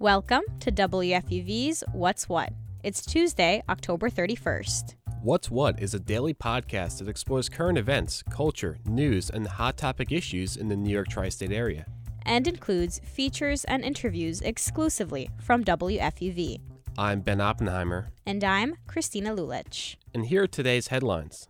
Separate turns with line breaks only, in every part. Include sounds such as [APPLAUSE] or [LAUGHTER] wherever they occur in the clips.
Welcome to WFUV's What's What. It's Tuesday, October 31st.
What's What is a daily podcast that explores current events, culture, news, and hot topic issues in the New York tri state area.
And includes features and interviews exclusively from WFUV.
I'm Ben Oppenheimer.
And I'm Christina Lulich.
And here are today's headlines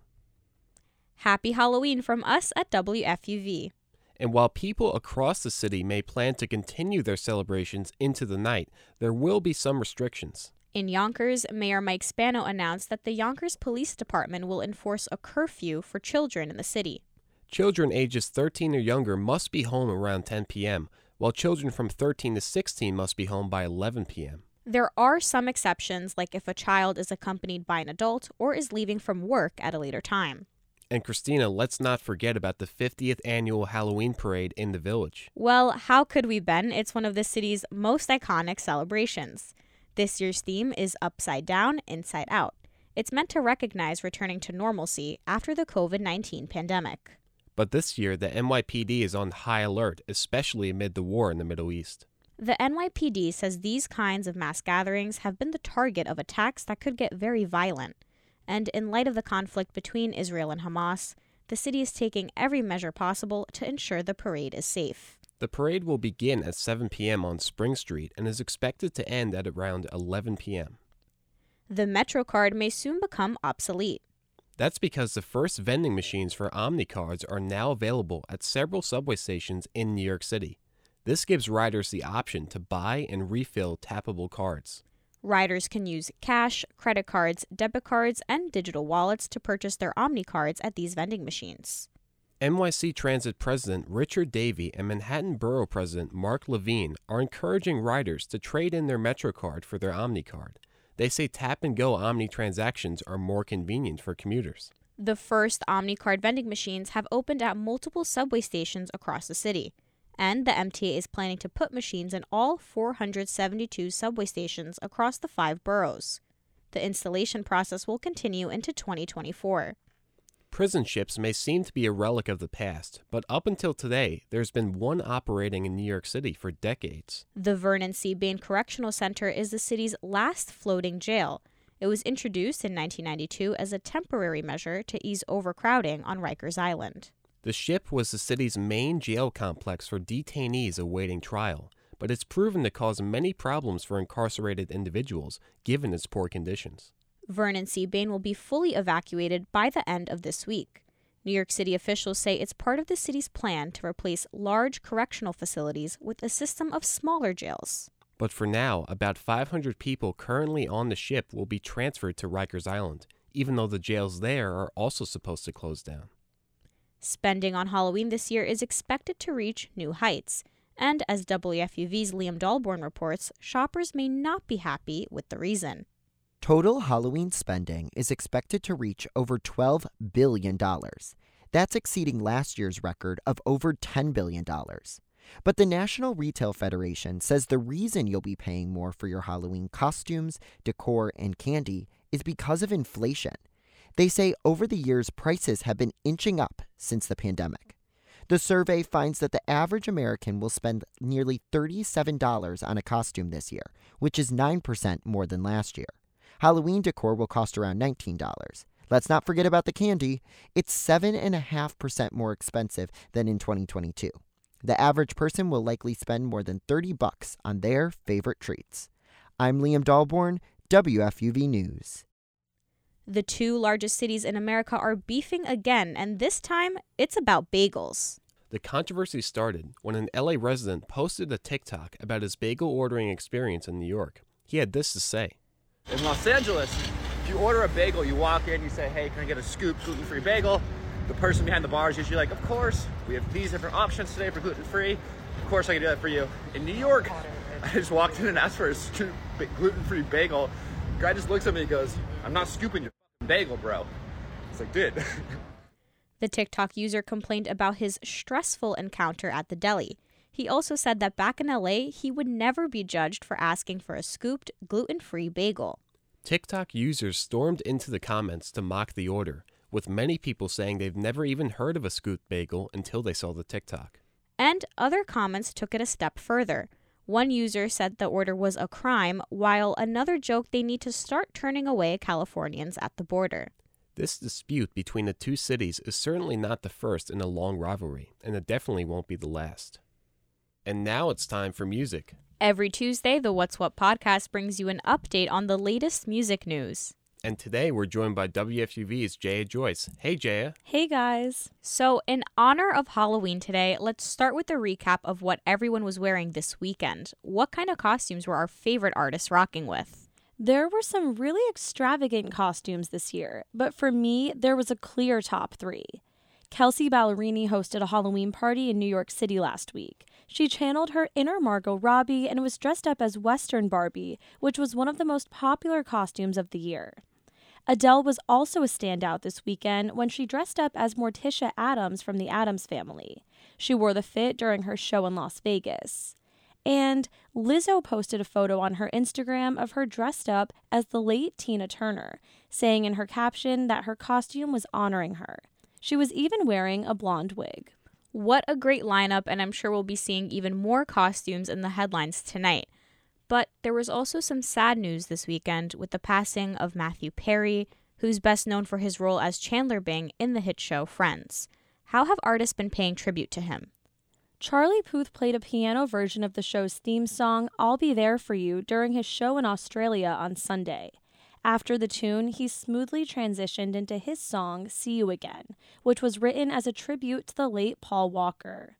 Happy Halloween from us at WFUV.
And while people across the city may plan to continue their celebrations into the night, there will be some restrictions.
In Yonkers, Mayor Mike Spano announced that the Yonkers Police Department will enforce a curfew for children in the city.
Children ages 13 or younger must be home around 10 p.m., while children from 13 to 16 must be home by 11 p.m.
There are some exceptions, like if a child is accompanied by an adult or is leaving from work at a later time.
And Christina, let's not forget about the 50th annual Halloween parade in the village.
Well, how could we, Ben? It's one of the city's most iconic celebrations. This year's theme is Upside Down, Inside Out. It's meant to recognize returning to normalcy after the COVID 19 pandemic.
But this year, the NYPD is on high alert, especially amid the war in the Middle East.
The NYPD says these kinds of mass gatherings have been the target of attacks that could get very violent. And in light of the conflict between Israel and Hamas, the city is taking every measure possible to ensure the parade is safe.
The parade will begin at 7 p.m. on Spring Street and is expected to end at around 11 p.m.
The MetroCard may soon become obsolete.
That's because the first vending machines for OMNY cards are now available at several subway stations in New York City. This gives riders the option to buy and refill tappable cards.
Riders can use cash, credit cards, debit cards, and digital wallets to purchase their OMNY cards at these vending machines.
NYC Transit President Richard Davey and Manhattan Borough President Mark Levine are encouraging riders to trade in their MetroCard for their OMNY card. They say tap and go OMNY transactions are more convenient for commuters.
The first OMNY card vending machines have opened at multiple subway stations across the city and the MTA is planning to put machines in all 472 subway stations across the five boroughs. The installation process will continue into 2024.
Prison ships may seem to be a relic of the past, but up until today, there's been one operating in New York City for decades.
The Vernon C. Bain Correctional Center is the city's last floating jail. It was introduced in 1992 as a temporary measure to ease overcrowding on Rikers Island.
The ship was the city's main jail complex for detainees awaiting trial, but it's proven to cause many problems for incarcerated individuals given its poor conditions.
Vernon C. Bain will be fully evacuated by the end of this week. New York City officials say it's part of the city's plan to replace large correctional facilities with a system of smaller jails.
But for now, about 500 people currently on the ship will be transferred to Rikers Island, even though the jails there are also supposed to close down.
Spending on Halloween this year is expected to reach new heights. And as WFUV's Liam Dahlborn reports, shoppers may not be happy with the reason.
Total Halloween spending is expected to reach over $12 billion. That's exceeding last year's record of over $10 billion. But the National Retail Federation says the reason you'll be paying more for your Halloween costumes, decor, and candy is because of inflation. They say over the years, prices have been inching up since the pandemic. The survey finds that the average American will spend nearly $37 on a costume this year, which is 9% more than last year. Halloween decor will cost around $19. Let's not forget about the candy. It's 7.5% more expensive than in 2022. The average person will likely spend more than 30 bucks on their favorite treats. I'm Liam Dahlborn, WFUV News.
The two largest cities in America are beefing again, and this time it's about bagels.
The controversy started when an LA resident posted a TikTok about his bagel ordering experience in New York. He had this to say
In Los Angeles, if you order a bagel, you walk in, you say, Hey, can I get a scoop gluten free bagel? The person behind the bar is usually like, Of course, we have these different options today for gluten free. Of course, I can do that for you. In New York, I just walked in and asked for a scoop gluten free bagel. The guy just looks at me and goes, I'm not scooping your bagel, bro. It's like, dude. [LAUGHS]
the TikTok user complained about his stressful encounter at the deli. He also said that back in LA, he would never be judged for asking for a scooped, gluten free bagel.
TikTok users stormed into the comments to mock the order, with many people saying they've never even heard of a scooped bagel until they saw the TikTok.
And other comments took it a step further. One user said the order was a crime, while another joked they need to start turning away Californians at the border.
This dispute between the two cities is certainly not the first in a long rivalry, and it definitely won't be the last. And now it's time for music.
Every Tuesday, the What's What podcast brings you an update on the latest music news.
And today we're joined by WFUV's Jaya Joyce. Hey, Jaya.
Hey guys.
So, in honor of Halloween today, let's start with a recap of what everyone was wearing this weekend. What kind of costumes were our favorite artists rocking with?
There were some really extravagant costumes this year, but for me, there was a clear top three. Kelsea Ballerini hosted a Halloween party in New York City last week. She channeled her inner Margot Robbie and was dressed up as Western Barbie, which was one of the most popular costumes of the year. Adele was also a standout this weekend when she dressed up as Morticia Addams from the Addams family. She wore the fit during her show in Las Vegas. And Lizzo posted a photo on her Instagram of her dressed up as the late Tina Turner, saying in her caption that her costume was honoring her. She was even wearing a blonde wig.
What a great lineup, and I'm sure we'll be seeing even more costumes in the headlines tonight. But there was also some sad news this weekend with the passing of Matthew Perry, who's best known for his role as Chandler Bing in the hit show Friends. How have artists been paying tribute to him?
Charlie Puth played a piano version of the show's theme song, I'll Be There For You, during his show in Australia on Sunday. After the tune, he smoothly transitioned into his song, See You Again, which was written as a tribute to the late Paul Walker.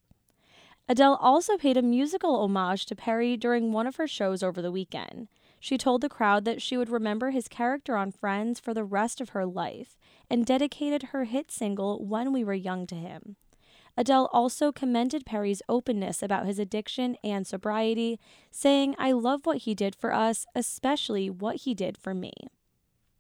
Adele also paid a musical homage to Perry during one of her shows over the weekend. She told the crowd that she would remember his character on Friends for the rest of her life and dedicated her hit single When We Were Young to him. Adele also commended Perry's openness about his addiction and sobriety, saying, I love what he did for us, especially what he did for me.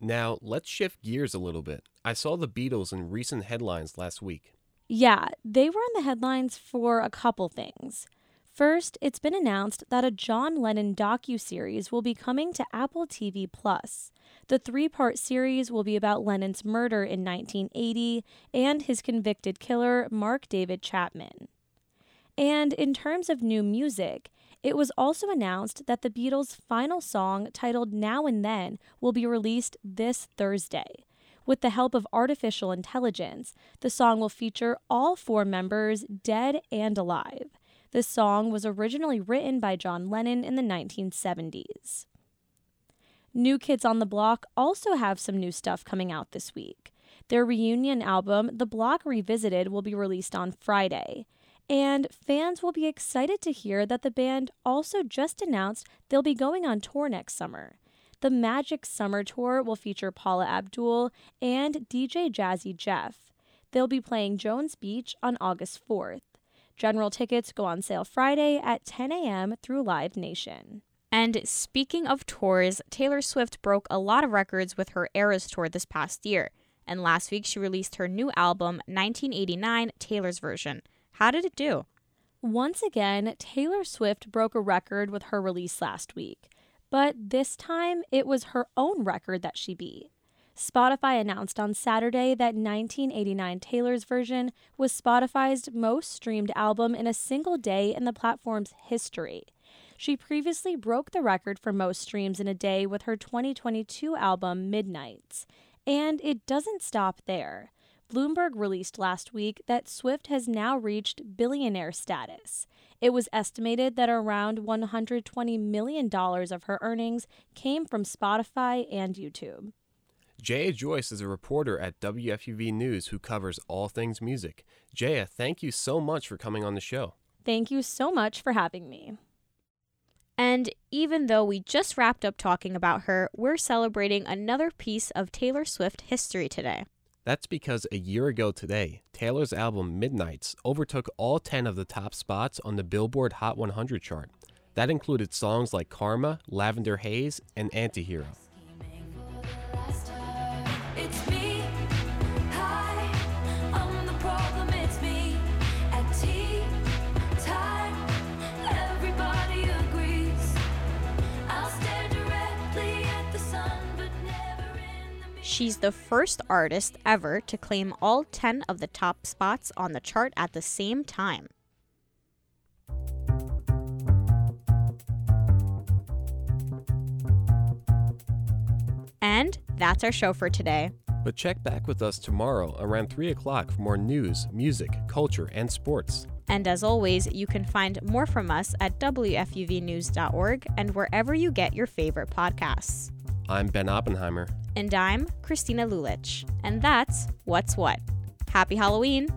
Now, let's shift gears a little bit. I saw the Beatles in recent headlines last week.
Yeah, they were in the headlines for a couple things. First, it's been announced that a John Lennon docu-series will be coming to Apple TV Plus. The three-part series will be about Lennon's murder in 1980 and his convicted killer, Mark David Chapman. And in terms of new music, it was also announced that the Beatles' final song, titled Now and Then, will be released this Thursday. With the help of artificial intelligence, the song will feature all four members dead and alive. The song was originally written by John Lennon in the 1970s. New Kids on the Block also have some new stuff coming out this week. Their reunion album, The Block Revisited, will be released on Friday. And fans will be excited to hear that the band also just announced they'll be going on tour next summer. The Magic Summer Tour will feature Paula Abdul and DJ Jazzy Jeff. They'll be playing Jones Beach on August 4th. General tickets go on sale Friday at 10 a.m. through Live Nation.
And speaking of tours, Taylor Swift broke a lot of records with her Eras tour this past year. And last week she released her new album, 1989 Taylor's Version. How did it do?
Once again, Taylor Swift broke a record with her release last week but this time it was her own record that she beat. Spotify announced on Saturday that 1989 Taylor's version was Spotify's most streamed album in a single day in the platform's history. She previously broke the record for most streams in a day with her 2022 album Midnights. And it doesn't stop there. Bloomberg released last week that Swift has now reached billionaire status. It was estimated that around $120 million of her earnings came from Spotify and YouTube.
Jaya Joyce is a reporter at WFUV News who covers all things music. Jaya, thank you so much for coming on the show.
Thank you so much for having me.
And even though we just wrapped up talking about her, we're celebrating another piece of Taylor Swift history today.
That's because a year ago today, Taylor's album Midnights overtook all 10 of the top spots on the Billboard Hot 100 chart. That included songs like Karma, Lavender Haze, and Antihero.
She's the first artist ever to claim all 10 of the top spots on the chart at the same time. And that's our show for today.
But check back with us tomorrow around 3 o'clock for more news, music, culture, and sports.
And as always, you can find more from us at WFUVnews.org and wherever you get your favorite podcasts.
I'm Ben Oppenheimer.
And I'm Christina Lulich. And that's What's What. Happy Halloween!